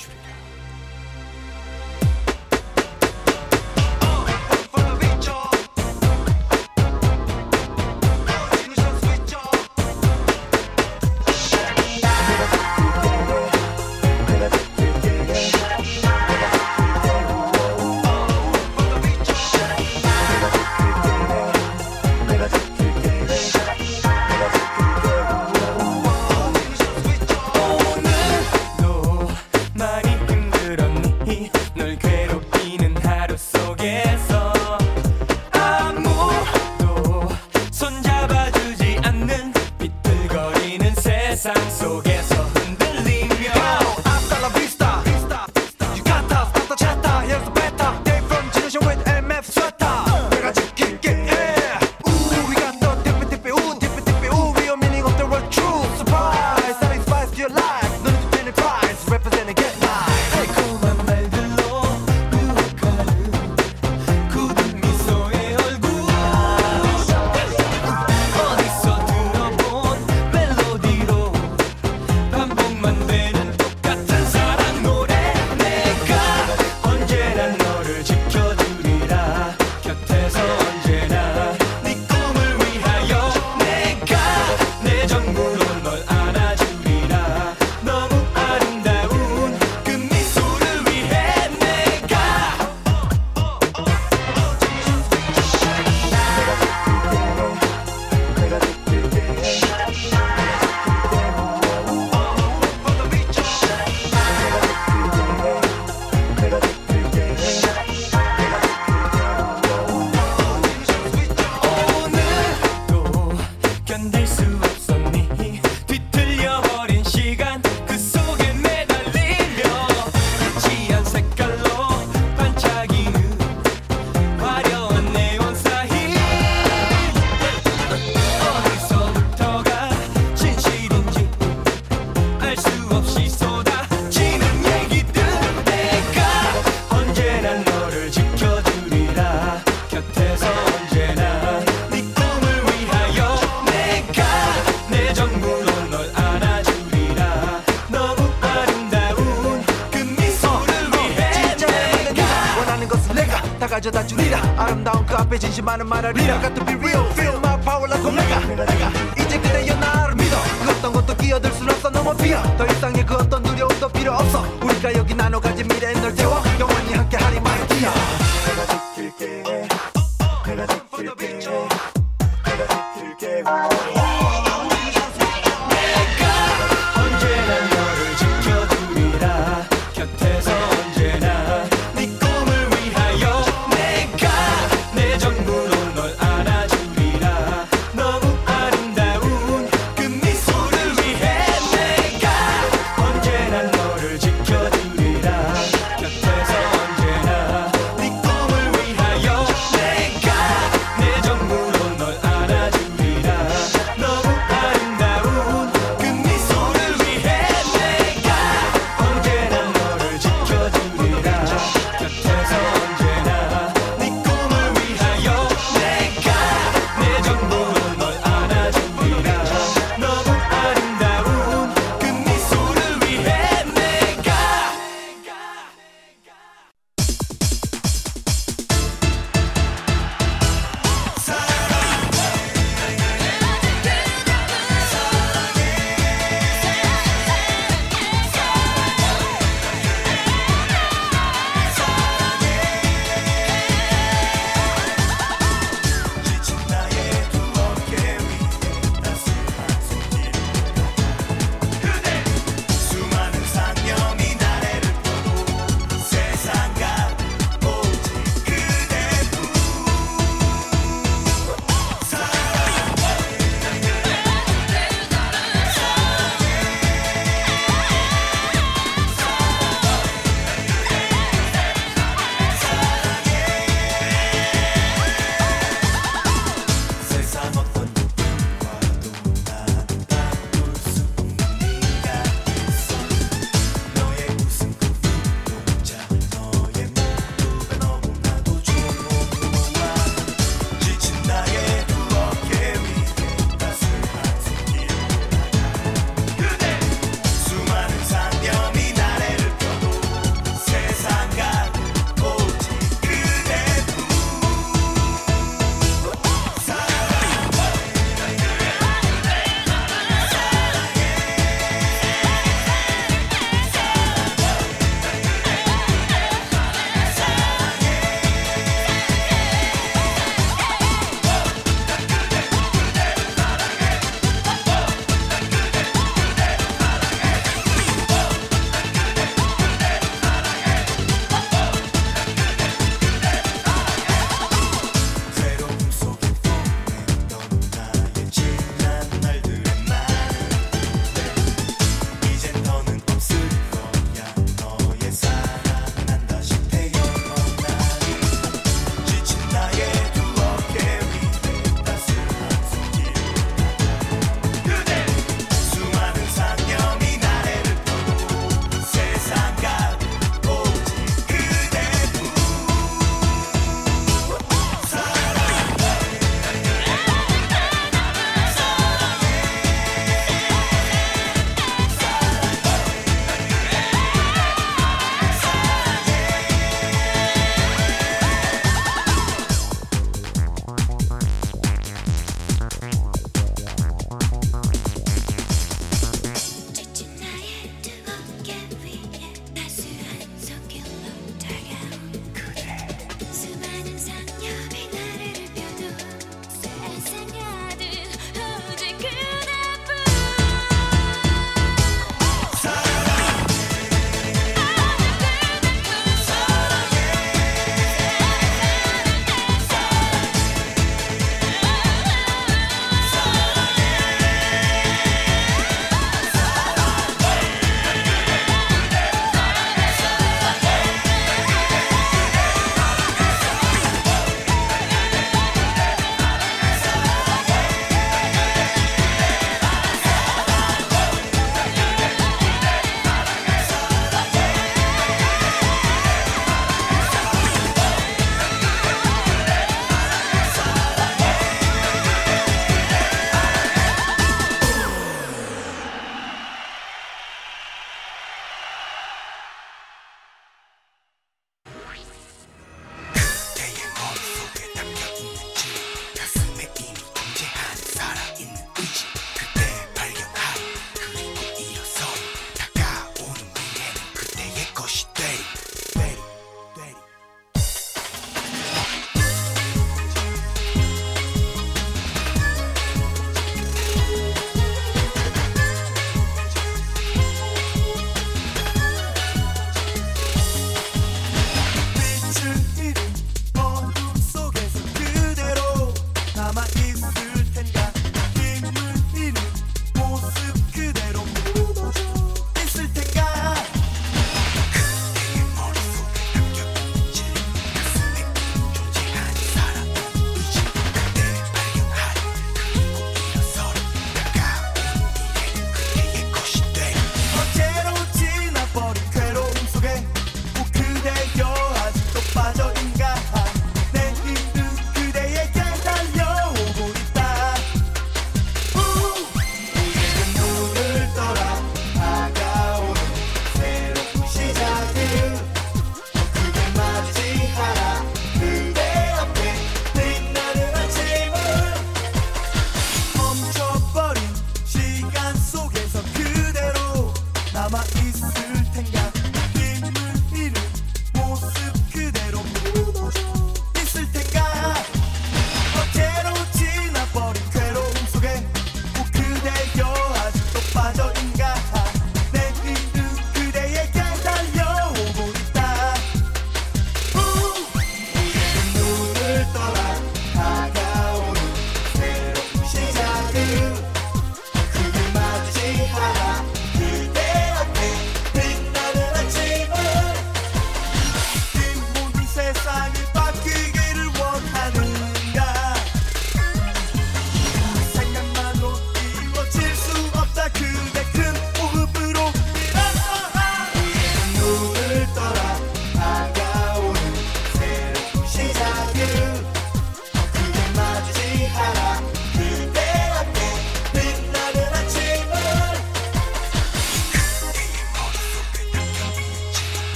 주 진심 많은 말을 리라 같은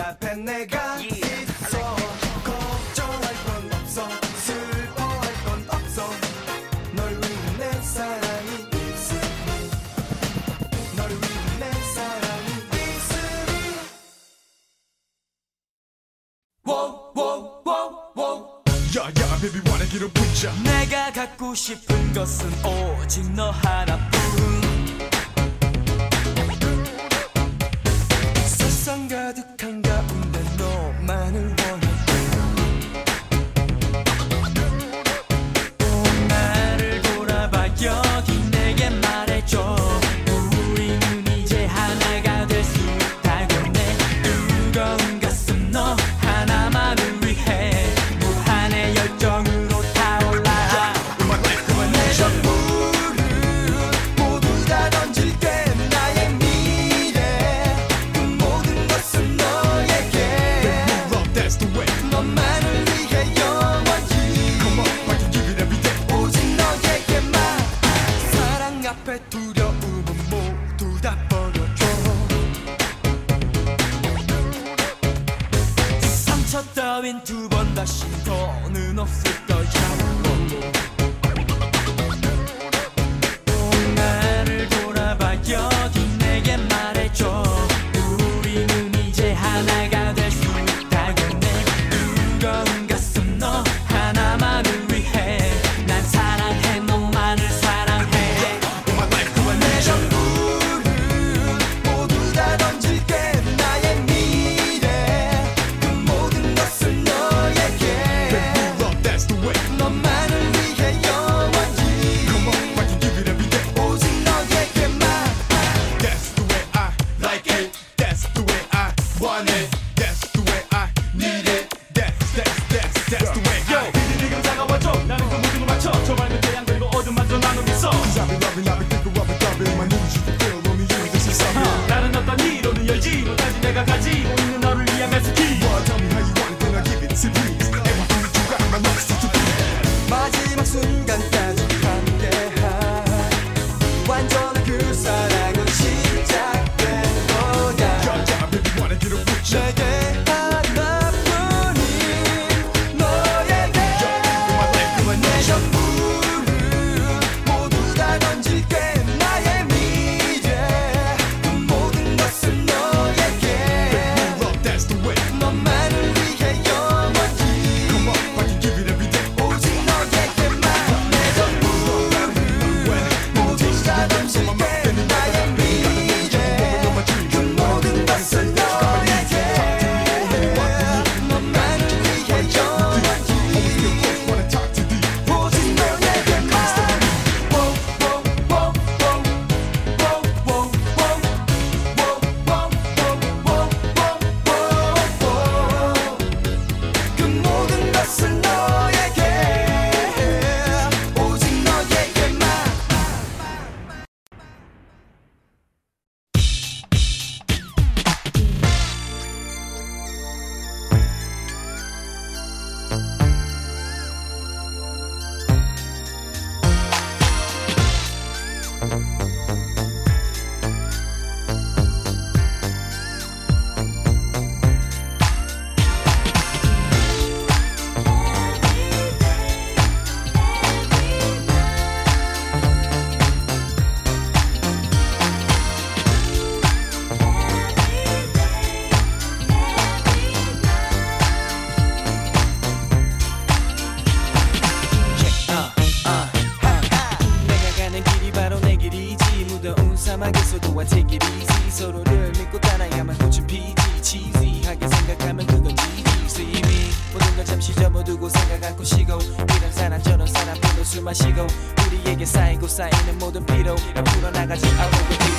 앞에 내가 과감하게서도 I take it easy. 서로를 믿고 따라야만 고친 PG 치지하게 생각하면 그건 GG See 모든 걸 잠시 접어두고 생각 않고 쉬고 이런 사람 저런 사람 별로 술 마시고 우리에게 쌓이고 쌓이는 모든 피로 난 풀어나가지 I will be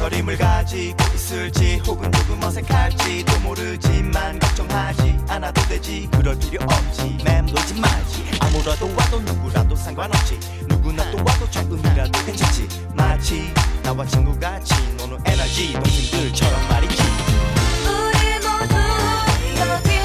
망설임을 가지고 있을지 혹은 조금 어색할지 도 모르지만 걱정하지 않아도 되지. 그럴 필요 없지. 맴돌지 말지. 아무라도 와도 누구라도 상관없지. 누구나 또 와도 조금이라도 괜찮지. 마치 나와 친구같이 너는 에너지. 동생들처럼 말이지. 우리 모두 여기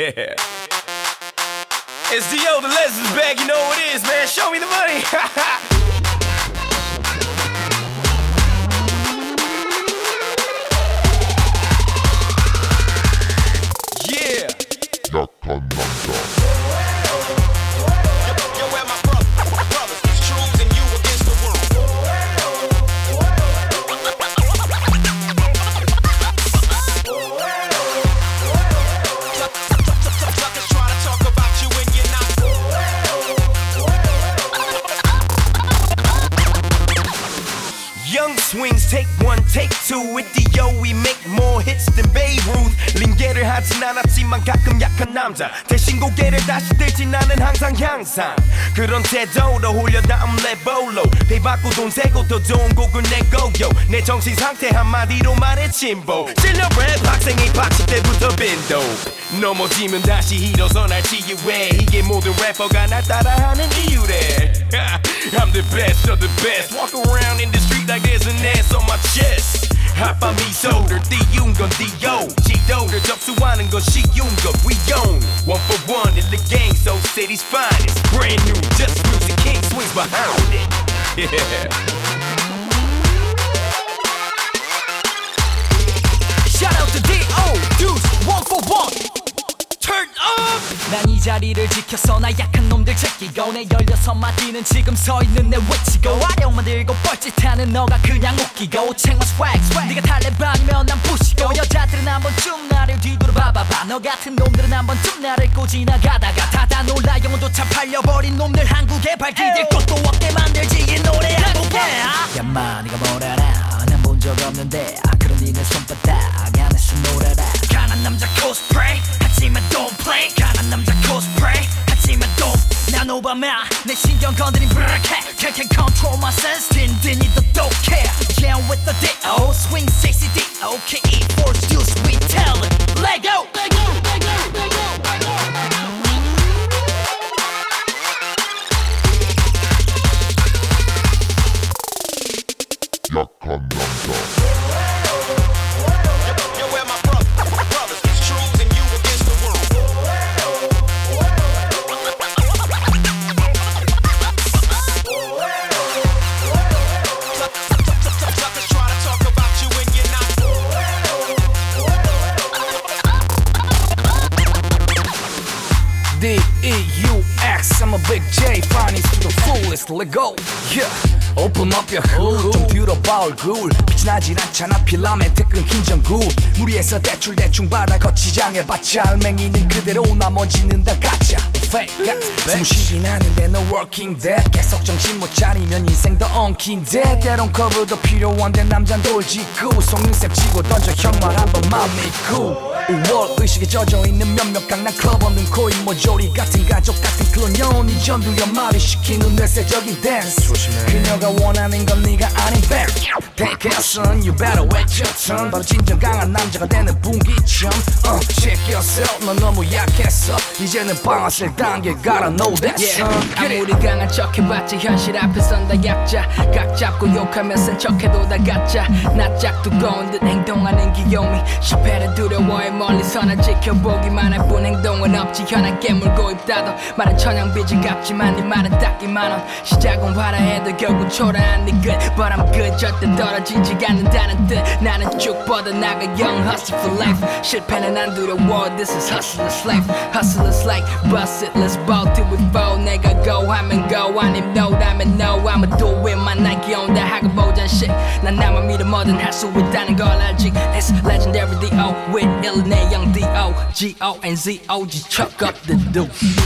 Yeah. 한마디로 말해 침보 찔러 랩 학생이 박시 때부터 빈도. 넘어지면 다시 일어서날 치유해. 이게 모든 래퍼가 날 따라 마디는 지금 서 있는 내 외치고 아령만 들고 뻘짓하는 너가 그냥 웃기고 챙마 swag 네가 탈레반이면 난 부시고 여자들은 한 번쯤 나를 뒤돌아 봐봐봐. 너 같은 놈들은 한 번쯤 나를 꼬 지나가다가 다다 놀라 영혼조차 팔려버린 놈들 한국에 발기될 Call my senses. Open up your hood 좀 들어봐 얼굴. 빛이 나진 않잖아 필라멘트 끊긴 전구. 무리해서 대출 대충 받아 거치장해 봤자. 알맹이는 그대로 나머지는 다 가짜. Fake. 숨 쉬긴 하는데 no working dead 계속 정신 못 차리면 인생도 엉킨데 때론 커브도 필요한데 남잔 돌직구 속눈썹 치고 던져. 형말 한번 맘 믿고 우월 의식에 젖어 있는 몇몇 강남 클럽 없는 코인 모조리 같은 가족 같은 클론. 영혼이 전두연 말이 시키는 뇌세적인 댄스 그녀가 원하는 건 네가 아닌 백 Take you better wait your turn 바로 진정 강한 남자가 되는 분기점 uh, Check yourself. 넌 너무 약했어. 이제는 방아쇠 단계 gotta know that son 아무리 강한 척 해봤자 현실 앞에선 다 약자. 각 잡고 욕하면 센 척해도 다 가짜. 낯짝 두꺼운 듯 행동하는 귀요미. 실패를 두려워해 멀리서 나 지켜보기만 할 뿐 행동은 없지 현아 깨물고 입다도 말은 천양빚이 갚지만 네 말은 딱히만 원 시작은 화려해도 결국 초라한 네끝 But I'm good 절대 떨어지지 않는다는 뜻 나는 쭉 뻗어나가 young hustle for life 실패는 안 두려워 This is hustler's life Hustlers like bust it let's ball till we fall 내가 go 하면 go 아님 no 하면 no I'ma do it 만난 귀여운다 하고 보잔 shit 난 나만 믿어 뭐든 할 수 있다는 걸 알지 It's legendary D.O. with 일 내영 D.O. G.O. and Z.O.G. chuck up the deuce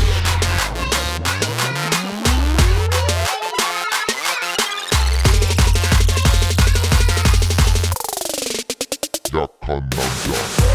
약한 남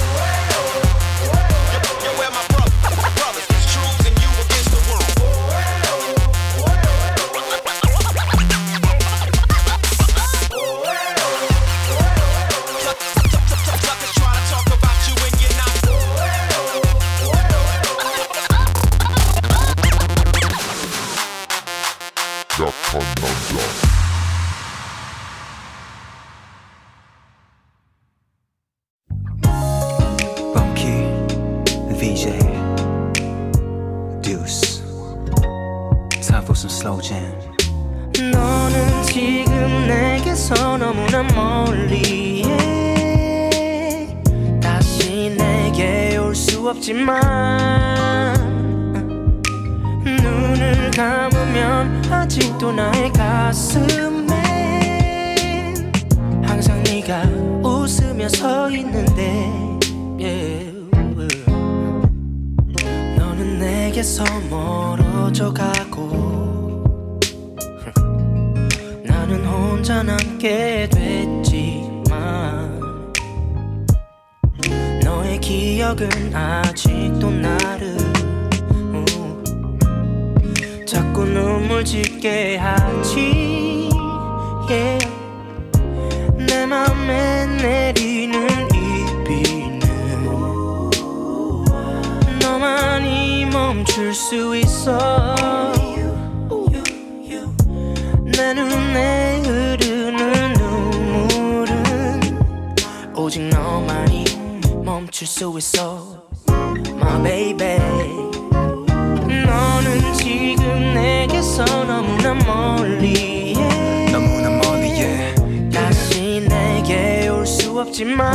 없지만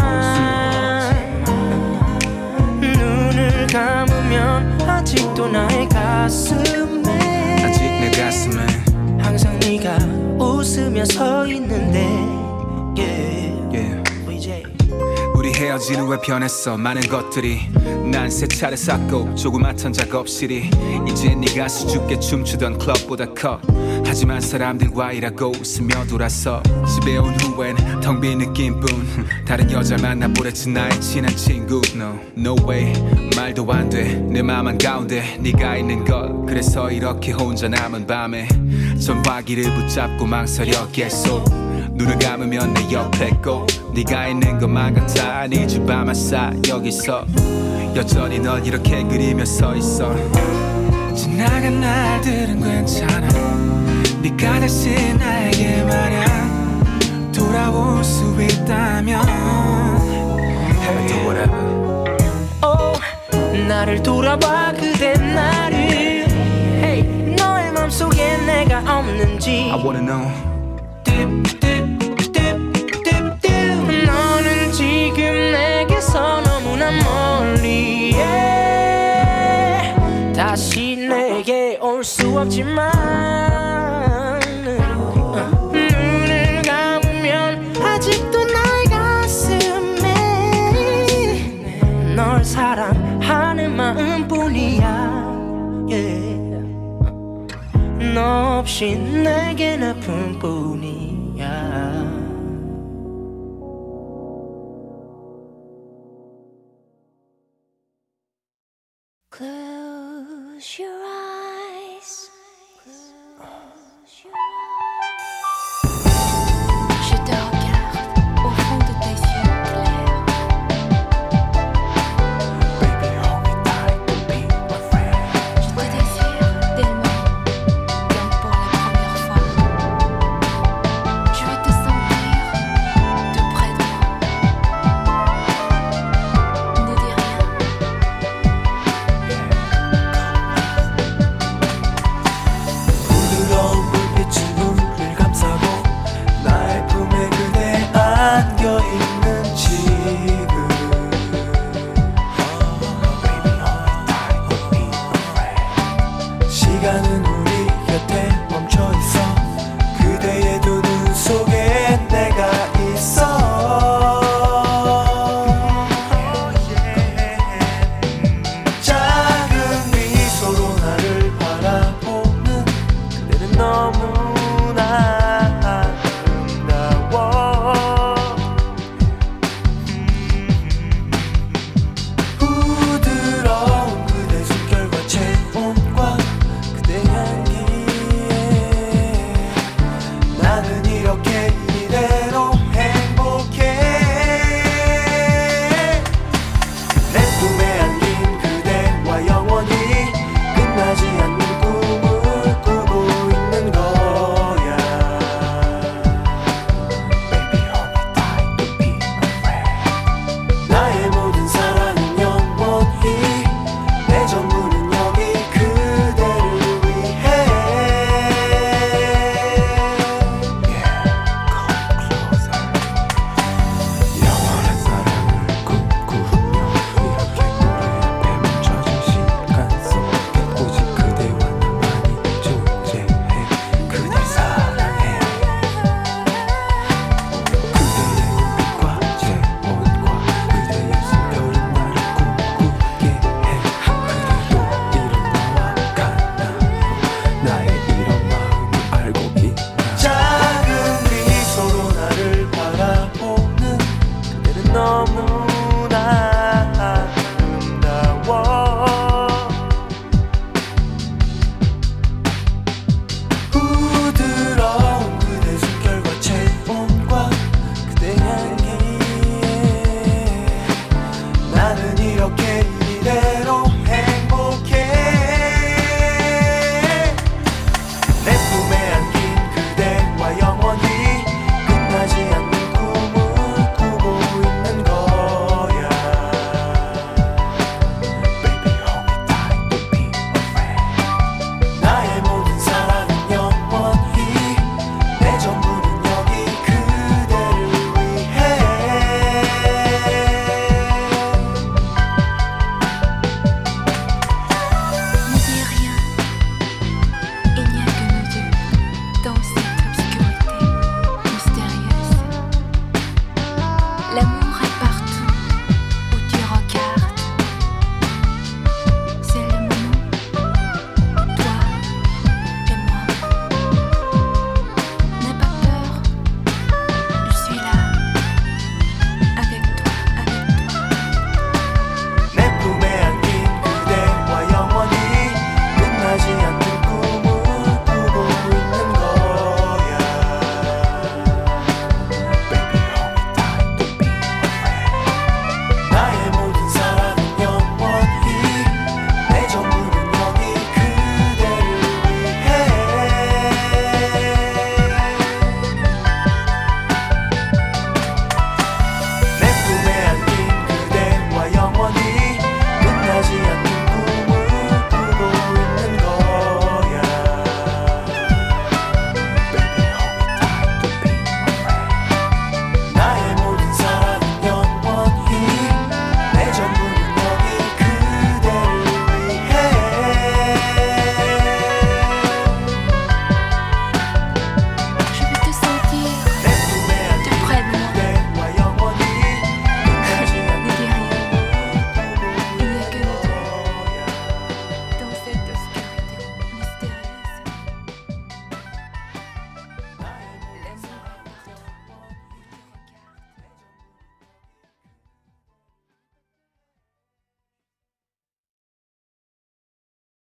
눈을 감으면 아직도 나의 가슴에 아직 내 가슴에 항상 네가 웃으며 서 있는데 yeah. yeah. 우리 헤어진 후에 변했어 많은 것들이 난 새 차를 샀고 조그맣던 작업실이 이제 네가 수줍게 춤추던 클럽보다 커 하지만 사람들과 일하고 웃으며 돌아서 집에 온 후엔 텅 빈 느낌뿐. 다른 여자 만나보랬지 나의 친한 친구. No, no way. 말도 안 돼. 내 맘 한가운데 네가 있는 걸 그래서 이렇게 혼자 남은 밤에 전화기를 붙잡고 망설여 계속 눈을 감으면 내 옆에 꼭 네가 있는 것만 같아. 네집 밤만 싸 여기서 여전히 넌 이렇게 그리며 서 있어. 지나간 날들은 괜찮아 네가 다시 나에게 말야 돌아올 수 있다면. Hey, do whatever. Oh, 나를 돌아봐 그대 나를. Hey, 너의 맘속에 내가 없는지. I wanna know. 너는 지금 내게서 너무나 멀리해 다시 내게 올 수 없지만 사랑하는 마음뿐이야 yeah. 너 없이 내겐 아픔뿐이야